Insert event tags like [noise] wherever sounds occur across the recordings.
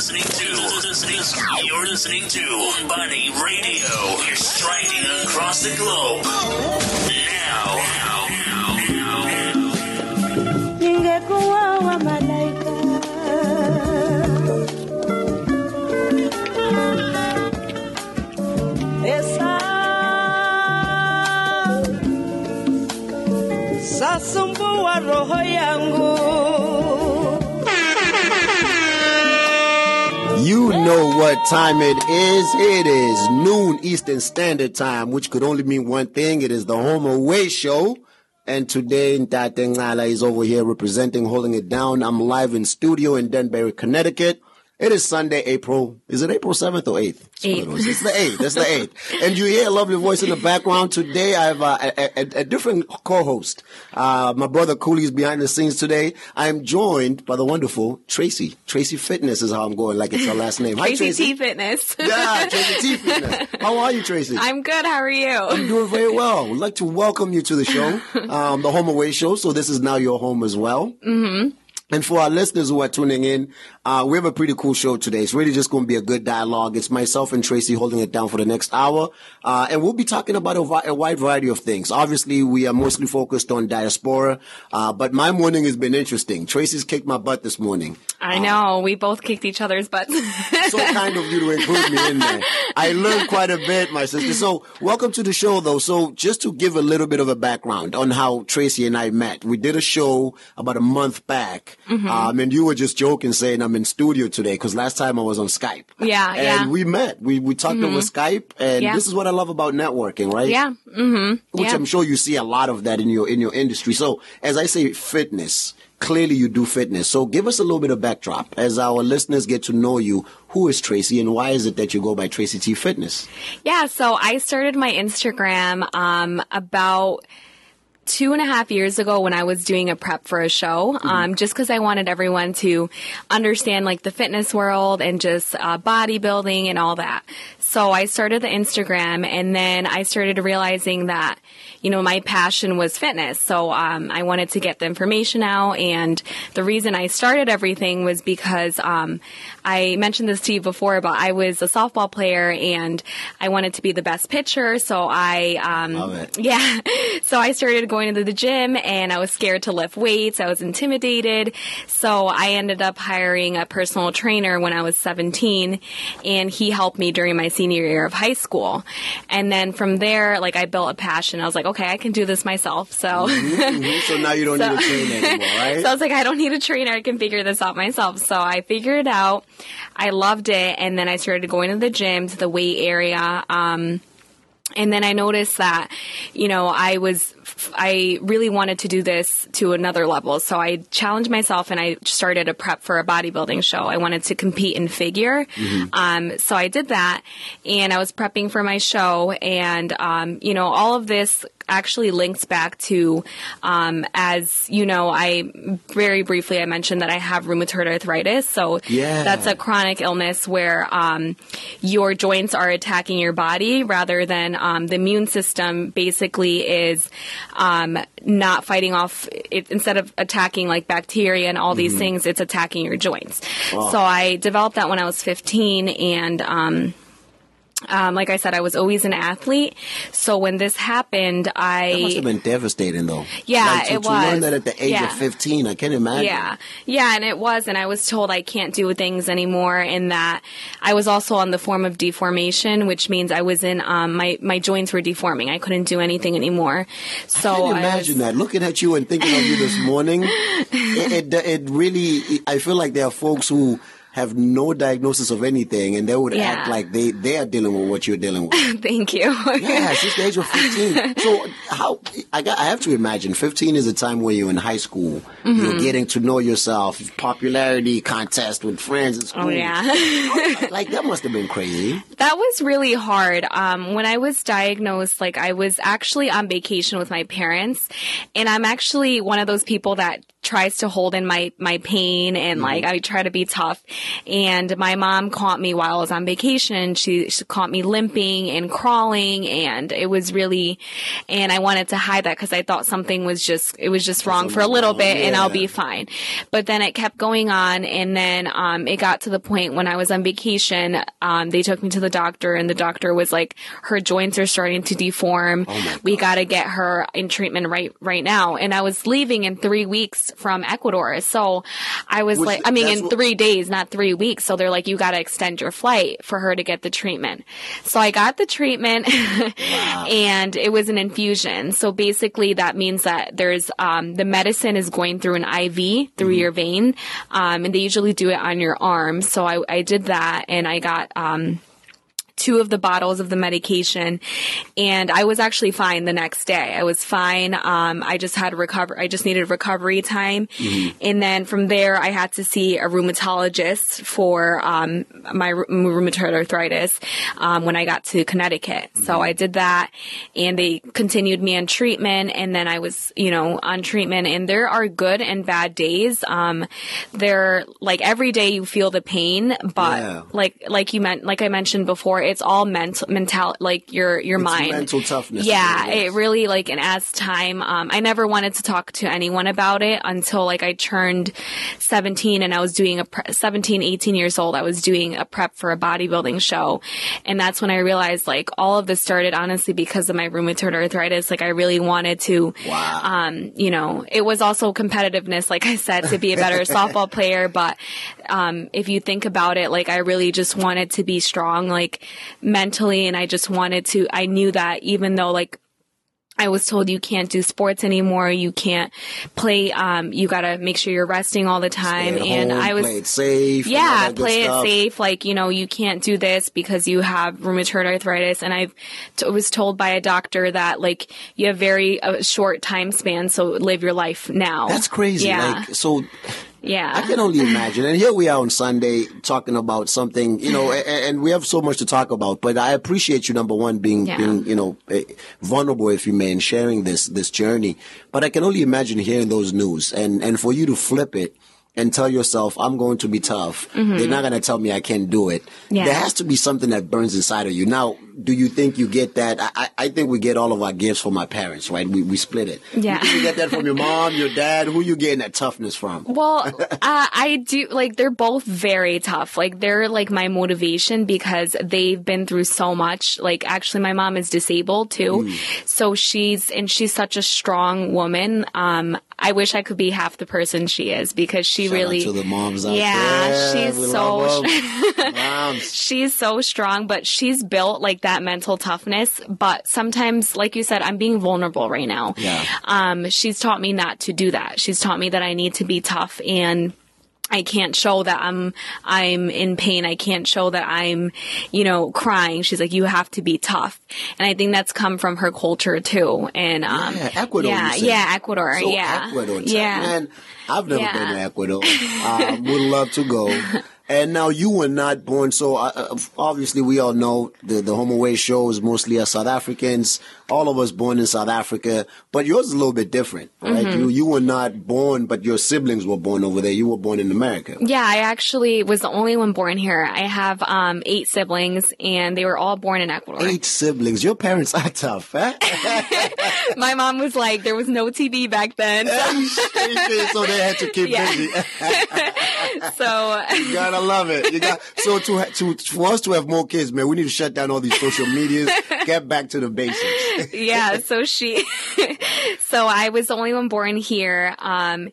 listening to, listening, you're listening to Umbani Radio. You're striding across the globe. What time it is. It is noon Eastern Standard Time, which could only mean one thing. It is the Home Away Show. And today, Ntate Ngala is over here representing, holding it down. I'm live in studio in Danbury, Connecticut. It is Sunday, April. Is it April 7th or 8th? It's one of those. It's the 8th. It's the 8th. And you hear a lovely voice in the background. Today, I have uh, a, a, a different co-host. Uh, my brother Cooley is behind the scenes today. I am joined by the wonderful Tracy. Tracy Fitness is how I'm going, like it's her last name. Hi, Tracy Tracy. T Fitness. Yeah, Tracy T Fitness. How are you, Tracy? I'm good. How are you? I'm doing very well. We'd like to welcome you to the show, [laughs] um, the Home Away Show. So this is now your home as well. Mm-hmm. And for our listeners who are tuning in, uh, we have a pretty cool show today. It's really just going to be a good dialogue. It's myself and Tracy holding it down for the next hour. Uh, and we'll be talking about a, a wide variety of things. Obviously, we are mostly focused on diaspora. Uh, but my morning has been interesting. Tracy's kicked my butt this morning. I know. We both kicked each other's butts. so kind of you to include me in there. I learned quite a bit, my sister. So welcome to the show though. So just to give a little bit of a background on how Tracy and I met. We did a show about a month back. Mm-hmm. Um, and you were just joking saying I'm in studio today because last time I was on Skype. Yeah, and yeah. we met. We, we talked over Skype and Yeah. this is what I love about networking, right? yeah. Mm-hmm. which yeah. I'm sure you see a lot of that in your in your industry. So as I say, fitness. Clearly, you do fitness. So give us a little bit of backdrop as our listeners get to know you. Who is Tracy, and why is it that you go by Tracy T Fitness? Yeah. So I started my Instagram um, about two and a half years ago when I was doing a prep for a show, um, just because I wanted everyone to understand like the fitness world and just uh, bodybuilding and all that. So I started the Instagram and then I started realizing that, you know, my passion was fitness. So um, I wanted to get the information out. And the reason I started everything was because um, I mentioned this to you before, but I was a softball player and I wanted to be the best pitcher. So I, um, Love it. [laughs] yeah. So I started going to the gym and I was scared to lift weights. I was intimidated. So I ended up hiring a personal trainer when I was 17 and he helped me during my senior year of high school. And then from there, like I built a passion. I was like, okay, I can do this myself. So, Mhm. So now you don't So- need a [laughs] trainer anymore, right? so I was like, I don't need a trainer. I can figure this out myself. So I figured it out. I loved it. And then I started going to the gym, to the weight area. Um, and then I noticed that, you know, I was, I really wanted to do this to another level. So I challenged myself and I started a prep for a bodybuilding show. I wanted to compete in figure. Um, so I did that and I was prepping for my show and, um, you know, all of this actually links back to, um, as you know, I very briefly I mentioned that I have rheumatoid arthritis. So Yeah. that's a chronic illness where um, your joints are attacking your body rather than um, the immune system basically is um, not fighting off it, instead of attacking like bacteria and all these things it's attacking your joints. So i developed that when i was 15 and um, um, like I said, I was always an athlete. So when this happened, I that must have been devastating, though. Yeah, like, to, it to learn that at the age Yeah. of 15, I can't imagine. Yeah. Yeah, and it was and I was told I can't do things anymore and that I was also on the form of deformation, which means I was in um my my joints were deforming. I couldn't do anything anymore. So I can I imagine was, that. Looking at you and thinking of you this morning, [laughs] it, it, it really, I feel like there are folks who have no diagnosis of anything and they would Yeah. act like they, they are dealing with what you're dealing with. [laughs] Thank you. Yeah, since the age of 15. [laughs] So how, I got, I have to imagine 15 is a time where you're in high school. You're Mm-hmm. getting to know yourself, popularity contest with friends in school. Oh yeah. [laughs] like that must have been crazy. That was really hard. Um, when I was diagnosed, like I was actually on vacation with my parents, and I'm actually one of those people that tries to hold in my my pain and like I try to be tough. And my mom caught me while I was on vacation. She, she caught me limping and crawling, and it was really. And I wanted to hide that because I thought something was just it was just wrong for a little bit, and I'll be fine. But then it kept going on, and then um, it got to the point when I was on vacation. Um, they took me to the doctor, and the doctor was like, "Her joints are starting to deform. we got to get her in treatment right right now." And I was leaving in three weeks from Ecuador, so I was Which- like, I mean, in what- three days, not three weeks. So they're like, "You got to extend your flight for her to get the treatment." So I got the treatment, [laughs] and it was an infusion. So basically, that means that there's um, the medicine is going through an IV through your vein, um, and they usually do it on your arm. So I, I did that, and I got. Um, two of the bottles of the medication and I was actually fine the next day. I was fine. Um, I just had recover, I just needed recovery time. And then from there, I had to see a rheumatologist for, um, my rheu- rheumatoid arthritis, um, when I got to Connecticut. So I did that and they continued me on treatment. And then I was, you know, on treatment and there are good and bad days. Um, there, like every day you feel the pain, but Yeah. like like you meant like I mentioned before, it's all mental mental like your your It's mind. mental toughness. Yeah, It is. it really like and as time um I never wanted to talk to anyone about it until like I turned 17 and I was doing a pre- 17 18 years old I was doing a prep for a bodybuilding show and that's when I realized like all of this started honestly because of my rheumatoid arthritis like I really wanted to Wow. um, you know, it was also competitiveness, like I said, to be a better [laughs] softball player. But um, if you think about it, like I really just wanted to be strong, like mentally, and I just wanted to. I knew that even though like. I was told you can't do sports anymore. You can't play. Um, you gotta make sure you're resting all the time. And home, I was play it safe. yeah, play it safe. Like, you know, you can't do this because you have rheumatoid arthritis. And I t- was told by a doctor that, like, you have very uh, short time span, so live your life now. That's crazy. Yeah. Like so, I can only imagine. And here we are on Sunday talking about something, you know, and, and we have so much to talk about. But I appreciate you, number one, being, Yeah. being, you know, vulnerable, if you may, and sharing this this journey. But I can only imagine hearing those news and and for you to flip it. And tell yourself, I'm going to be tough. They're not going to tell me I can't do it. Mm-hmm. Yeah. There has to be something that burns inside of you. Now, do you think you get that? I, I- think we get all of our gifts from our parents, right? We, we split it. Yeah. You, you get that from your mom, your dad. Who you getting that toughness from? Well, [laughs] uh, I do like they're both very tough. Like they're like my motivation because they've been through so much. Like actually, my mom is disabled too, Mm. so she's and she's such a strong woman. Um, I wish I could be half the person she is because she Shout out really to the moms out Yeah, there. she's We so [laughs] moms. she's so strong, but she's built like that mental toughness. But sometimes, like you said, I'm being vulnerable right now. Yeah. Um, she's taught me not to do that. She's taught me that I need to be tough and I can't show that I'm I'm in pain. I can't show that I'm, you know, crying. She's like, you have to be tough, and I think that's come from her culture too. And um, Yeah, Ecuador. yeah, yeah, Ecuador, So yeah, Ecuador. yeah. Man, I've never Yeah. been to Ecuador. Um, would love to go. [laughs] And now you were not born, so uh, uh, obviously we all know the the Home Away show is mostly are South Africans. All of us born in South Africa, but yours is a little bit different, right? Mm-hmm. You you were not born, but your siblings were born over there. You were born in America. Yeah, I actually was the only one born here. I have um, eight siblings, and they were all born in Ecuador. Eight siblings. Your parents are tough, huh? [laughs] My mom was like, there was no TV back then, [laughs] so they had to keep [laughs] Yeah. busy. so You gotta love it. You got so to to for us to have more kids, man. We need to shut down all these social medias. Get back to the basics. [laughs] yeah. So she, [laughs] so I was the only one born here, um,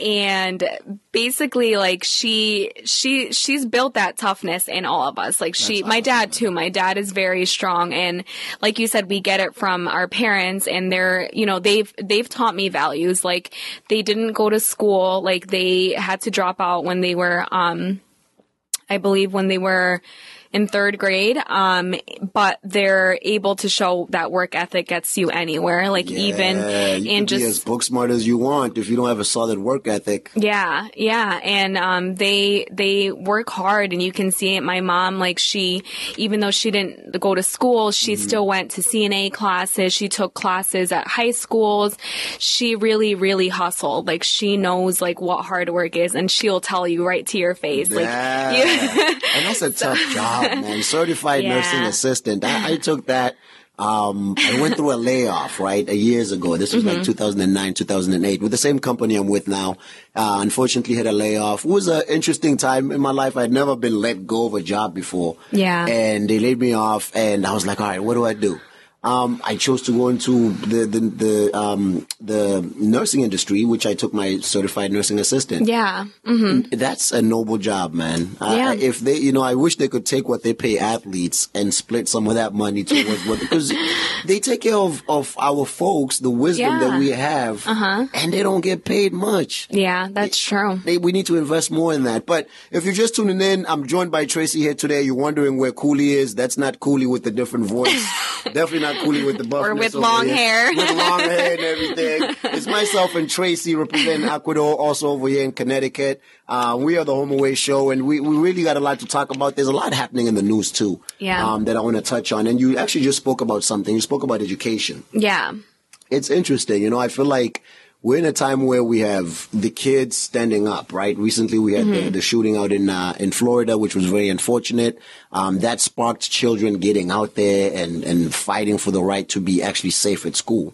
and basically, like she, she, she's built that toughness in all of us. Like she, my dad too. My dad is very strong, and like you said, we get it from our parents, and they're, you know, they've they've taught me values. Like they didn't go to school. Like they had to drop out when they were, um, I believe when they were in third grade. Um, but they're able to show that work ethic gets you anywhere, like even Yeah, in can be as book smart as you want if you don't have a solid work ethic. yeah, yeah, and um, they they work hard, and you can see it. My mom, like she, even though she didn't go to school, she Mm-hmm. still went to CNA classes. She took classes at high schools. She really, really hustled. Like she knows like what hard work is, and she'll tell you right to your face. Like Yeah. you, and that's a [laughs] tough job, man. Certified [laughs] Yeah. nursing assistant. I, I took that. Um, I went through a layoff, right, a years ago. This was Mm-hmm. like 2009, 2008 with the same company I'm with now. Uh, unfortunately had a layoff. It was an interesting time in my life. I'd never been let go of a job before. Yeah. And they laid me off and I was like, all right, what do I do? Um, I chose to go into the, the, the, um, the nursing industry, which I took my certified nursing assistant yeah, that's a noble job, man. I- Yeah. I, if they, you know, I wish they could take what they pay athletes and split some of that money towards what, because they take care of, of our folks, the wisdom that we have, uh-huh. and they don't get paid much. yeah, that's true. They, we need to invest more in that. But if you're just tuning in, I'm joined by Tracy here today. You're wondering where Cooley is. That's not Cooley with the different voice. [laughs] Definitely not Cooley with the buffness with long here. hair. With long hair and everything. [laughs] It's myself and Tracy representing Ecuador, also over here in Connecticut. Uh, we are the Home Away Show, and we, we really got a lot to talk about. There's a lot happening in the news too. Yeah. Um, that I want to touch on. And you actually just spoke about something. You spoke about education Yeah, it's interesting. You know, I feel like we're in a time where we have the kids standing up, right? Recently we had the, the shooting out in, uh, in Florida, which was very unfortunate. Um, that sparked children getting out there and, and fighting for the right to be actually safe at school.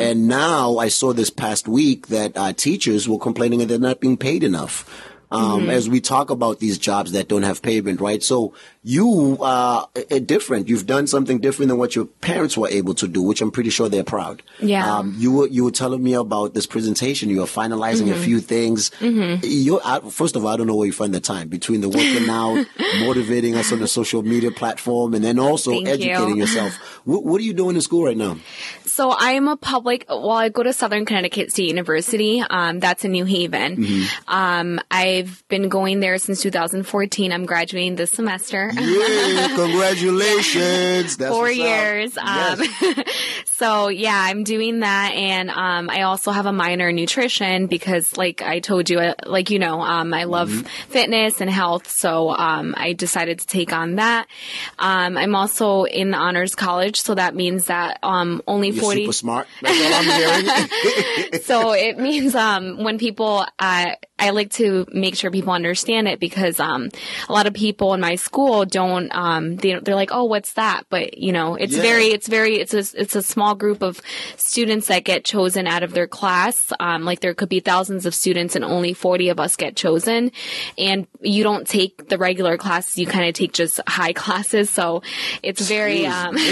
And now I saw this past week that, uh, teachers were complaining that they're not being paid enough. Um, as we talk about these jobs that don't have payment, right? So you are uh, different. You've done something different than what your parents were able to do, which I'm pretty sure they're proud. Yeah. Um, you were you were telling me about this presentation. You were finalizing Mm-hmm. a few things. You're I, first of all, I don't know where you find the time between the working out, [laughs] motivating us on the social media platform, and then also Thank you. educating yourself. What, what are you doing in school right now? So I am a public. Well, I go to Southern Connecticut State University. Um, that's in New Haven. Mm-hmm. Um, I've been going there since 2014. I'm graduating this semester. Yeah, [laughs] congratulations! That's Four years. Um, Yes. [laughs] so yeah, I'm doing that, and um, I also have a minor in nutrition because, like I told you, uh, like you know, um, I love Mm-hmm. fitness and health. So um, I decided to take on that. Um, I'm also in the honors college, so that means that um, only You're 40 super smart. That's I'm [laughs] so it means um, when people, uh, I like to make sure people understand it because um, a lot of people in my school don't. Um, they, they're like, "Oh, what's that?" But you know, it's Yeah. very, it's very, it's a, it's a small group of students that get chosen out of their class. Um, like there could be thousands of students, and only forty of us get chosen. And you don't take the regular classes; you kind of take just high [laughs] classes. So it's very. Um, [laughs]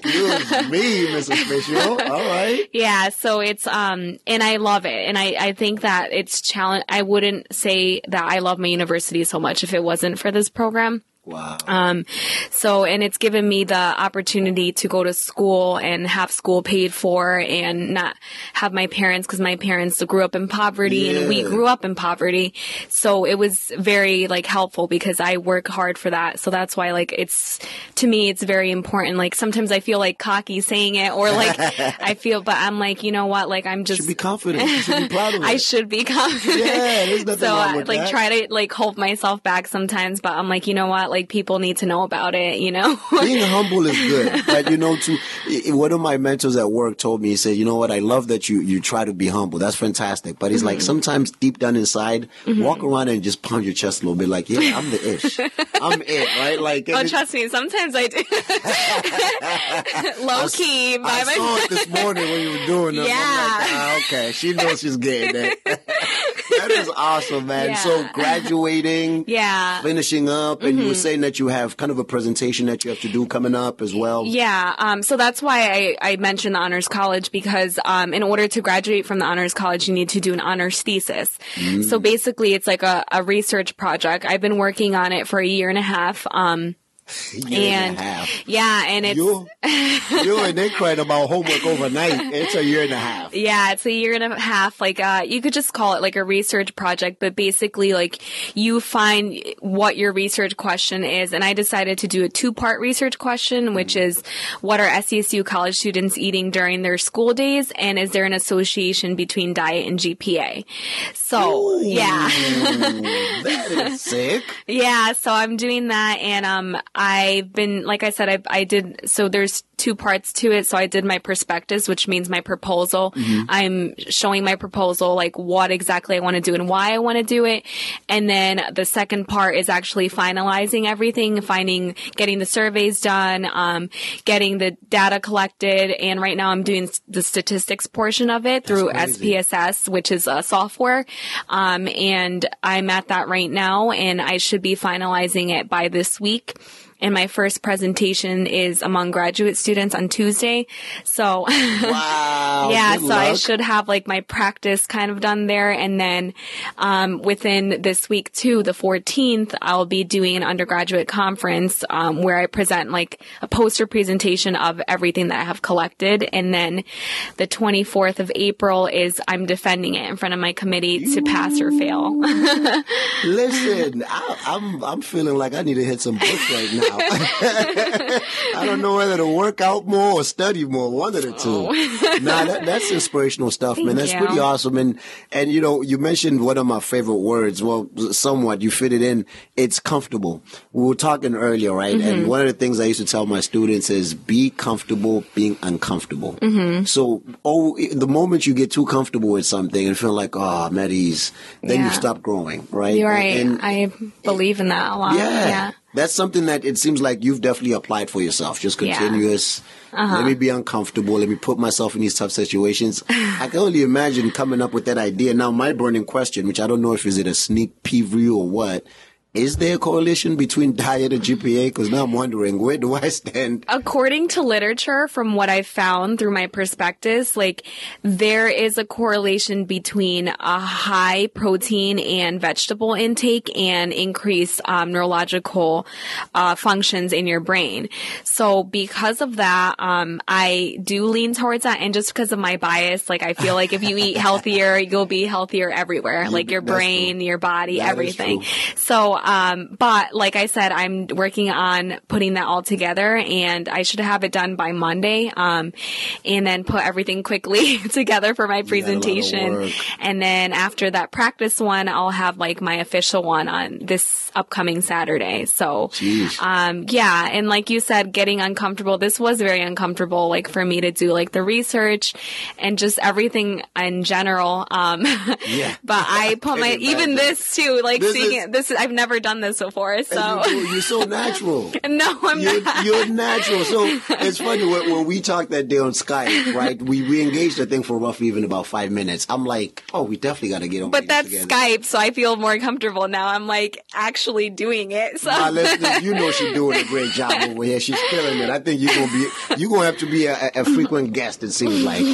Excuse me, Official. All right. Yeah, so it's um and I love it. And I I think that it's challenge I wouldn't say that I love my university so much if it wasn't for this program. Wow. Um, so, and it's given me the opportunity to go to school and have school paid for and not have my parents, cause my parents grew up in poverty and we grew up in poverty. So it was very like helpful because I work hard for that. So that's why like it's, to me, it's very important. Like sometimes I feel like cocky saying it or like [laughs] I feel, but I'm like, you know what? Like I'm just, should be confident. You should be proud of [laughs] it. I should be confident. Yeah, there's nothing so wrong I with like that. try to like hold myself back sometimes, but I'm like, you know what? Like people need to know about it, you know? [laughs] Being humble is good, [laughs] but you know, to one of my mentors at work told me, he said, "You know what? I love that you you try to be humble. That's fantastic." But he's Mm-hmm. like, sometimes deep down inside, walk around and just pound your chest a little bit, like, "Yeah, I'm the ish. I'm it." Right? Like, [laughs] oh, trust me, sometimes I do. Low key by I my saw it this morning when you were doing it. I'm like, Yeah. ah, okay, she knows she's getting it. That is awesome, man. Yeah. So graduating, [laughs] Yeah. finishing up, and you were saying that you have kind of a presentation that you have to do coming up as well. Yeah, um, so that's why I, I mentioned the honors college because um, in order to graduate from the honors college, you need to do an honors thesis. So basically, it's like a, a research project. I've been working on it for a year and a half. Um, And a half. yeah, and it's You, [laughs] you and they cried about homework overnight. It's a year and a half. Yeah, it's a year and a half. Like, uh, you could just call it like a research project, but basically, like, you find what your research question is. And I decided to do a two part research question, which is what are SCSU college students eating during their school days? And is there an association between diet and GPA? So, yeah. That is [laughs] sick. Yeah, so I'm doing that, and um, I've been, like I said, I, I did. So there's two parts to it. So I did my prospectus, which means my proposal. I'm showing my proposal, like what exactly I want to do and why I want to do it, and then the second part is actually finalizing everything, finding, getting the surveys done, um, getting the data collected, and right now I'm doing the statistics portion of it through crazy. SPSS, which is a software, um, and I'm at that right now, and I should be finalizing it by this week. And my first presentation is among graduate students on Tuesday. So, [laughs] Wow. yeah, so I should have like my practice kind of done there. And then, um, within this week too, the 14th, I'll be doing an undergraduate conference, um, where I present like a poster presentation of everything that I have collected. And then the 24th of April is I'm defending it in front of my committee to pass or fail. [laughs] Listen, I, I'm I'm feeling like I need to hit some books right now. [laughs] I don't know whether to work out more or study more. One of the two. [laughs] nah, that, that's inspirational stuff, man. That's you. pretty awesome. And and you know, you mentioned one of my favorite words. Well, somewhat you fit it in. It's comfortable. We were talking earlier, right? Mm-hmm. And one of the things I used to tell my students is be comfortable being uncomfortable. Mm-hmm. So, oh, the moment you get too comfortable with something and feel like, oh, I'm at ease, then you stop growing, right? You're right. And- I believe in that a lot. yeah. yeah. That's something that it seems like you've definitely applied for yourself. Just Yeah. Uh-huh. continuous. Let me be uncomfortable. Let me put myself in these tough situations. [laughs] I can only imagine coming up with that idea. Now, my burning question, which I don't know if is it a sneak preview or what, is there a correlation between diet and GPA? Because now I'm wondering where do I stand? According to literature, from what I've found through my prospectus, like there is a correlation between a high protein and vegetable intake and increased um, neurological uh, functions in your brain. So because of that, um, I do lean towards that, and just because of my bias, like I feel like if you eat healthier, you'll be healthier everywhere, like your brain, true. your body, That everything. So, um, but like I said, I'm working on putting that all together and I should have it done by Monday. Um, and then put everything quickly [laughs] together for my got a lot of presentation. And then after that practice one, I'll have like my official one on this upcoming Saturday. So, um, yeah. And like you said, getting uncomfortable. This was very uncomfortable, like for me to do like the research and just everything in general. Um, [laughs] Yeah. but I [laughs] put my, even this too, like This seeing is- it, this, I've never done this before. So, you, you're so [laughs] natural. no, I'm You're, not. you're natural. So [laughs] it's funny when, when we talked that day on Skype, right? We we engaged I think for roughly even about five minutes. I'm like, oh, we definitely got to get on. But that's together. Skype, so I feel more comfortable now. I'm like actually doing it. So, My listeners, you know she's doing a great job [laughs] over here. She's killing it. I think you're gonna be you're gonna have to be a, a frequent guest. It seems like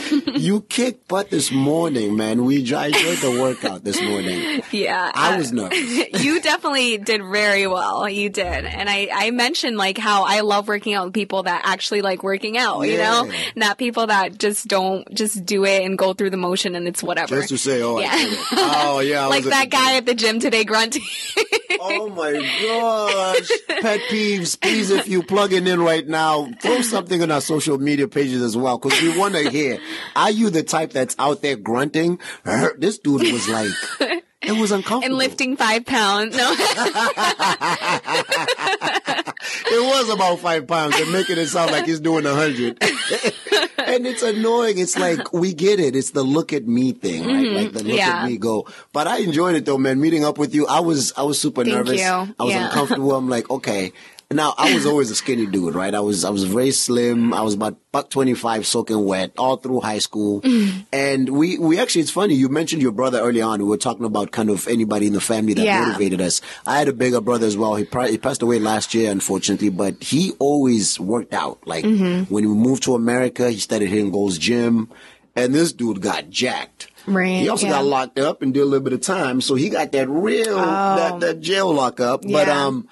you kicked butt this morning, man. We I enjoyed the workout this morning. yeah. I uh, was nervous. you definitely did very well. You did. And I, I mentioned like how I love working out with people that actually like working out, you know? Not people that just don't just do it and go through the motion and it's whatever. Just to say, oh, Yeah. oh yeah, [laughs] like that guy gym. at the gym today grunting. [laughs] Oh my gosh. Pet peeves. Please, if you plugging in right now, throw something on our social media pages as well because we want to hear. Are you the type that's out there grunting? [laughs] This dude was like, it was uncomfortable. and lifting five pounds. No. [laughs] It was about five pounds. They're making it sound like he's doing a hundred. [laughs] and it's annoying. It's like, we get it. It's the look at me thing, right? Like the look Mm-hmm. Yeah. at me go. But I enjoyed it though, man. Meeting up with you. I was, I was super Thank nervous. you. I was Yeah. uncomfortable. I'm like, okay. Now I was always a skinny dude, right? I was I was very slim. I was about buck twenty five, soaking wet all through high school. Mm-hmm. And we we actually it's funny you mentioned your brother early on. We were talking about kind of anybody in the family that Yeah. motivated us. I had a bigger brother as well. He pri- he passed away last year, unfortunately, but he always worked out. Like Mm-hmm. when we moved to America, he started hitting Gold's Gym, and this dude got jacked. Right, He also yeah. got locked up and did a little bit of time, so he got that real that, that jail lockup. But Oh. Yeah. um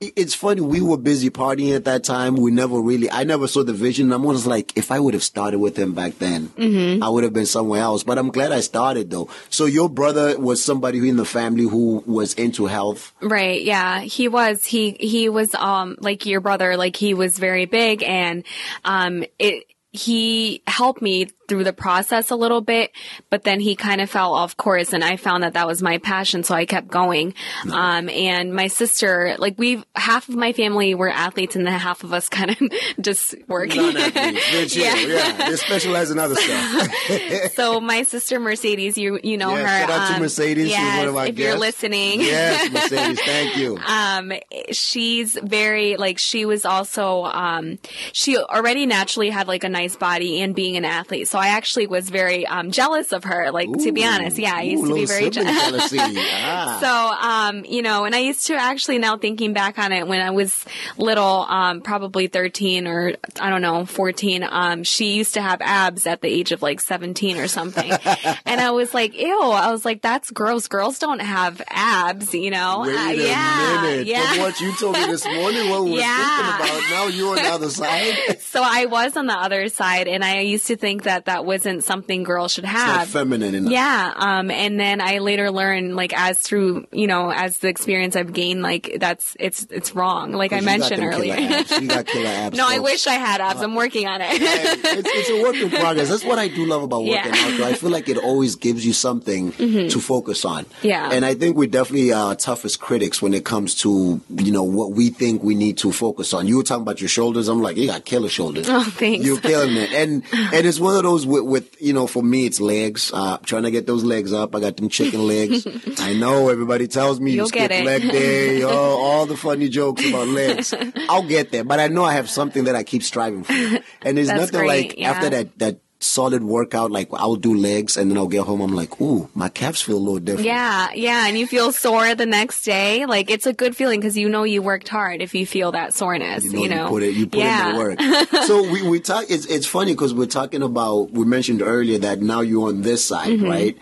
it's funny. We were busy partying at that time. We never really, I never saw the vision. I'm always like, if I would have started with him back then, Mm-hmm. I would have been somewhere else. But I'm glad I started though. So your brother was somebody who in the family who was into health. Right, yeah. He was he he was um like your brother, like he was very big and um it he helped me through the process a little bit, but then he kind of fell off course and I found that that was my passion. So I kept going. Um, and my sister, like we've, half of my family were athletes and then half of us [laughs] kind of just work. Non-athletes. [laughs] Yeah. yeah. They specialize in other stuff. [laughs] so my sister Mercedes, you, you know Yeah, her. shout out to um, Mercedes. She's Yes, one of our if you're guests. listening. yes, Mercedes. Thank you. um she's very like she was also um she already naturally had like a nice body and being an athlete so i actually was very um jealous of her like to be honest yeah i used Ooh, to be very sibling [laughs] jealous. Ah. so um you know and i used to actually now thinking back on it when i was little um probably 13 or i don't know 14 um she used to have abs at the age of like 17 or something [laughs] and i was like ew i was like that's gross girls don't have abs you know Wait Uh, a yeah minute. yeah From what you told me this morning, what we were [laughs] Yeah. thinking about, now you're on the other side. So I was on the other side, and I used to think that that wasn't something girls should have. feminine enough. Yeah. Um, and then I later learned, like, as through, you know, as the experience I've gained, like, that's, it's, it's wrong. Like I You mentioned earlier. Abs. You got killer [laughs] abs. no, I wish I had abs. I'm working on it. it's, it's a work in [laughs] progress. That's what I do love about working Yeah. Mm-hmm. out. Though. I feel like it always gives you something [laughs] to focus on. Yeah. And I think we're definitely our toughest critics when it comes to you know what we think we need to focus on. You were talking about your shoulders. I'm like, you got killer shoulders. Oh, thanks. You're And and it's one of those with, with you know for me it's legs. Uh, trying to get those legs up. I got them chicken legs. [laughs] I know everybody tells me You'll you skip get leg day. [laughs] Oh, all the funny jokes about legs. I'll get there, but I know I have something that I keep striving for. And there's That's nothing great, like yeah. after that that solid workout. Like I'll do legs, and then I'll get home. I'm like, ooh, my calves feel a little different. yeah. Yeah. And you feel sore the next day. Like, it's a good feeling because you know you worked hard if you feel that soreness, You you know, know. you put it, you put yeah. in the work. [laughs] so we, we talk, it's, it's funny because we're talking about, we mentioned earlier that now you're on this side, Mm-hmm. right?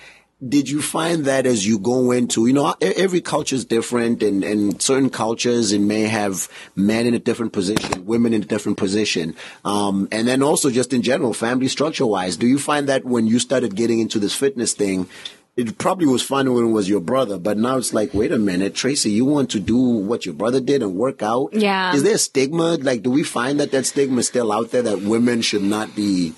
Did you find that as you go into, you know, every culture is different and, and certain cultures it may have men in a different position, women in a different position. Um, and then also just in general, family structure wise, do you find that when you started getting into this fitness thing, it probably was fun when it was your brother, but now it's like, wait a minute, Tracy, you want to do what your brother did and work out? Yeah. Is there a stigma? Like, do we find that that stigma is still out there that women should not be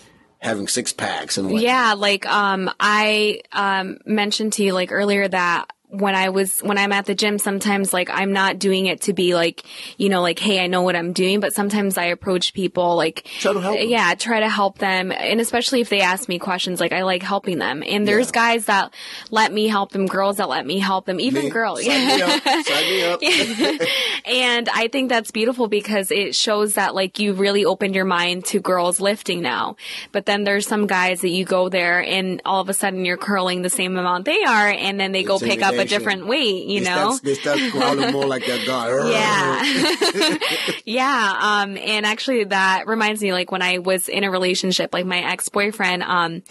having six packs and? Yeah, like um I um mentioned to you like earlier that when I was when I'm at the gym sometimes like I'm not doing it to be like you know like hey I know what I'm doing but sometimes I approach people like Try to help them. yeah try to help them and especially if they ask me questions like I like helping them and there's Yeah. guys that let me help them girls that let me help them even Me? girls Sign me up. [laughs] Sign me up. [laughs] and I think that's beautiful because it shows that like you really opened your mind to girls lifting now. But then there's some guys that you go there and all of a sudden you're curling the same amount they are and then they go pick up a different weight, you They know? start, they start growling more like that guy. [laughs] Yeah. [laughs] yeah. Um, and actually that reminds me, like when I was in a relationship, like my ex-boyfriend, um,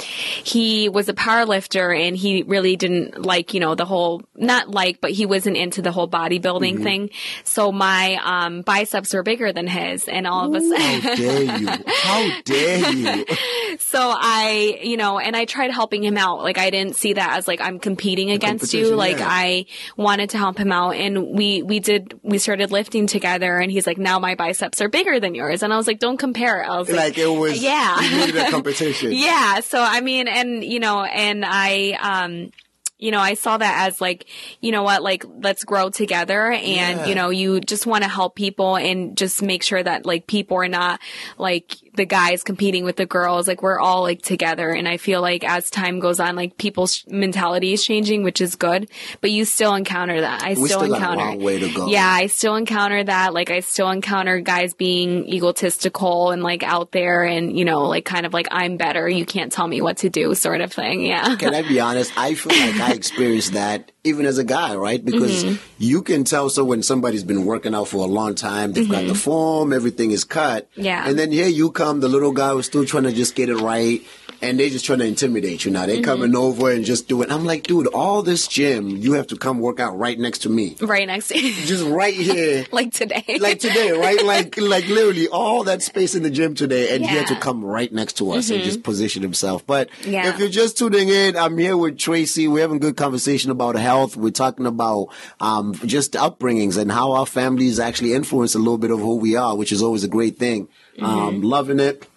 he was a power lifter and he really didn't like, you know, the whole, not like, but he wasn't into the whole bodybuilding Mm-hmm. thing. So my, um, biceps were bigger than his and all of a sudden. How dare you? How dare you? [laughs] So I, you know, and I tried helping him out. Like I didn't see that as like I'm competing against you. competition, Like. I wanted to help him out and we, we did, we started lifting together and he's like, now my biceps are bigger than yours. And I was like, don't compare. I was like, Like it was, Yeah. you needed a competition. [laughs] yeah. So I mean, and you know, and I, um, you know, I saw that as like, you know what, like let's grow together and, Yeah. you know, you just want to help people and just make sure that like people are not like the guys competing with the girls. Like we're all like together. And I feel like as time goes on, like people's mentality is changing, which is good, but you still encounter that. I still, still encounter. long way to go. Yeah. I still encounter that. Like I still encounter guys being egotistical and like out there and, you know, like kind of like I'm better. You can't tell me what to do sort of thing. Yeah. Can I be honest? I feel like I experienced that even as a guy, right? Because Mm-hmm. you can tell so when somebody's been working out for a long time, they've got the form, everything is cut. Mm-hmm. Yeah. And then here you come, the little guy was still trying to just get it right. And they just trying to intimidate you. Now they Mm-hmm. coming over and just doing. I'm like, dude, all this gym, you have to come work out right next to me, Right next to just right here. [laughs] like today. like today, right? Like, [laughs] like literally all that space in the gym today, and he had to Mm-hmm. come right next to us and just position himself. But Yeah. if you're just tuning in, I'm here with Tracy. We're having good conversation about health. We're talking about um, just upbringings and how our families actually influence a little bit of who we are, which is always a great thing. Mm-hmm. Um, loving it.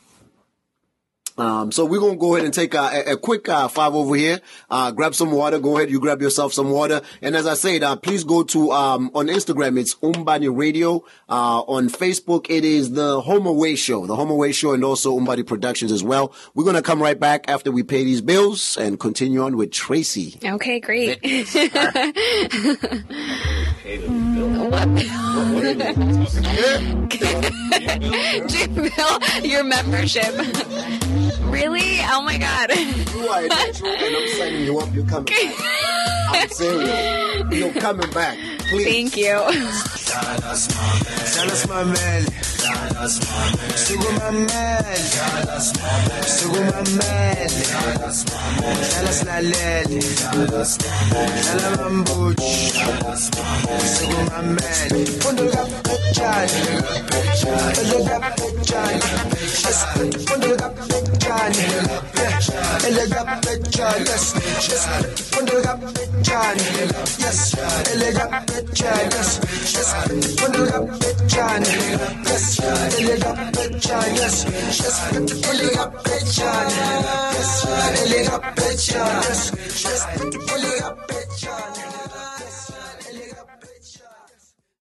Um, so we're gonna go ahead and take a, a, a quick uh, five over here. Uh, grab some water. Go ahead, you grab yourself some water. And as I said, uh, please go to um, on Instagram. It's Umbani Radio. Uh, on Facebook, it is the Home Away Show, the Home Away Show, and also Umbani Productions as well. We're gonna come right back after we pay these bills and continue on with Tracy. okay, great. [laughs] Gym Bill, your membership. Really? Oh my god. You are a natural, and I'm signing you up. You're coming back. I'm serious. You're coming back. Please. Thank you. Dallas my man. Sugar my man. Sugar my man. Dallas la lele. Dala mambuch. Sugar my man. Fundul gap pechan. Fundul gap pechan. Fundul gap pechan. Ele gap pechan. Yes. Yes. Gap pechan. Yes. Ele gap pechan. Yes. Yes. Gap pechan. Yes. Ele gap pechan. Yes. Yes. Ele gap pechan. Yes. Ele gap pechan. Yes. Yes. Ele gap pechan.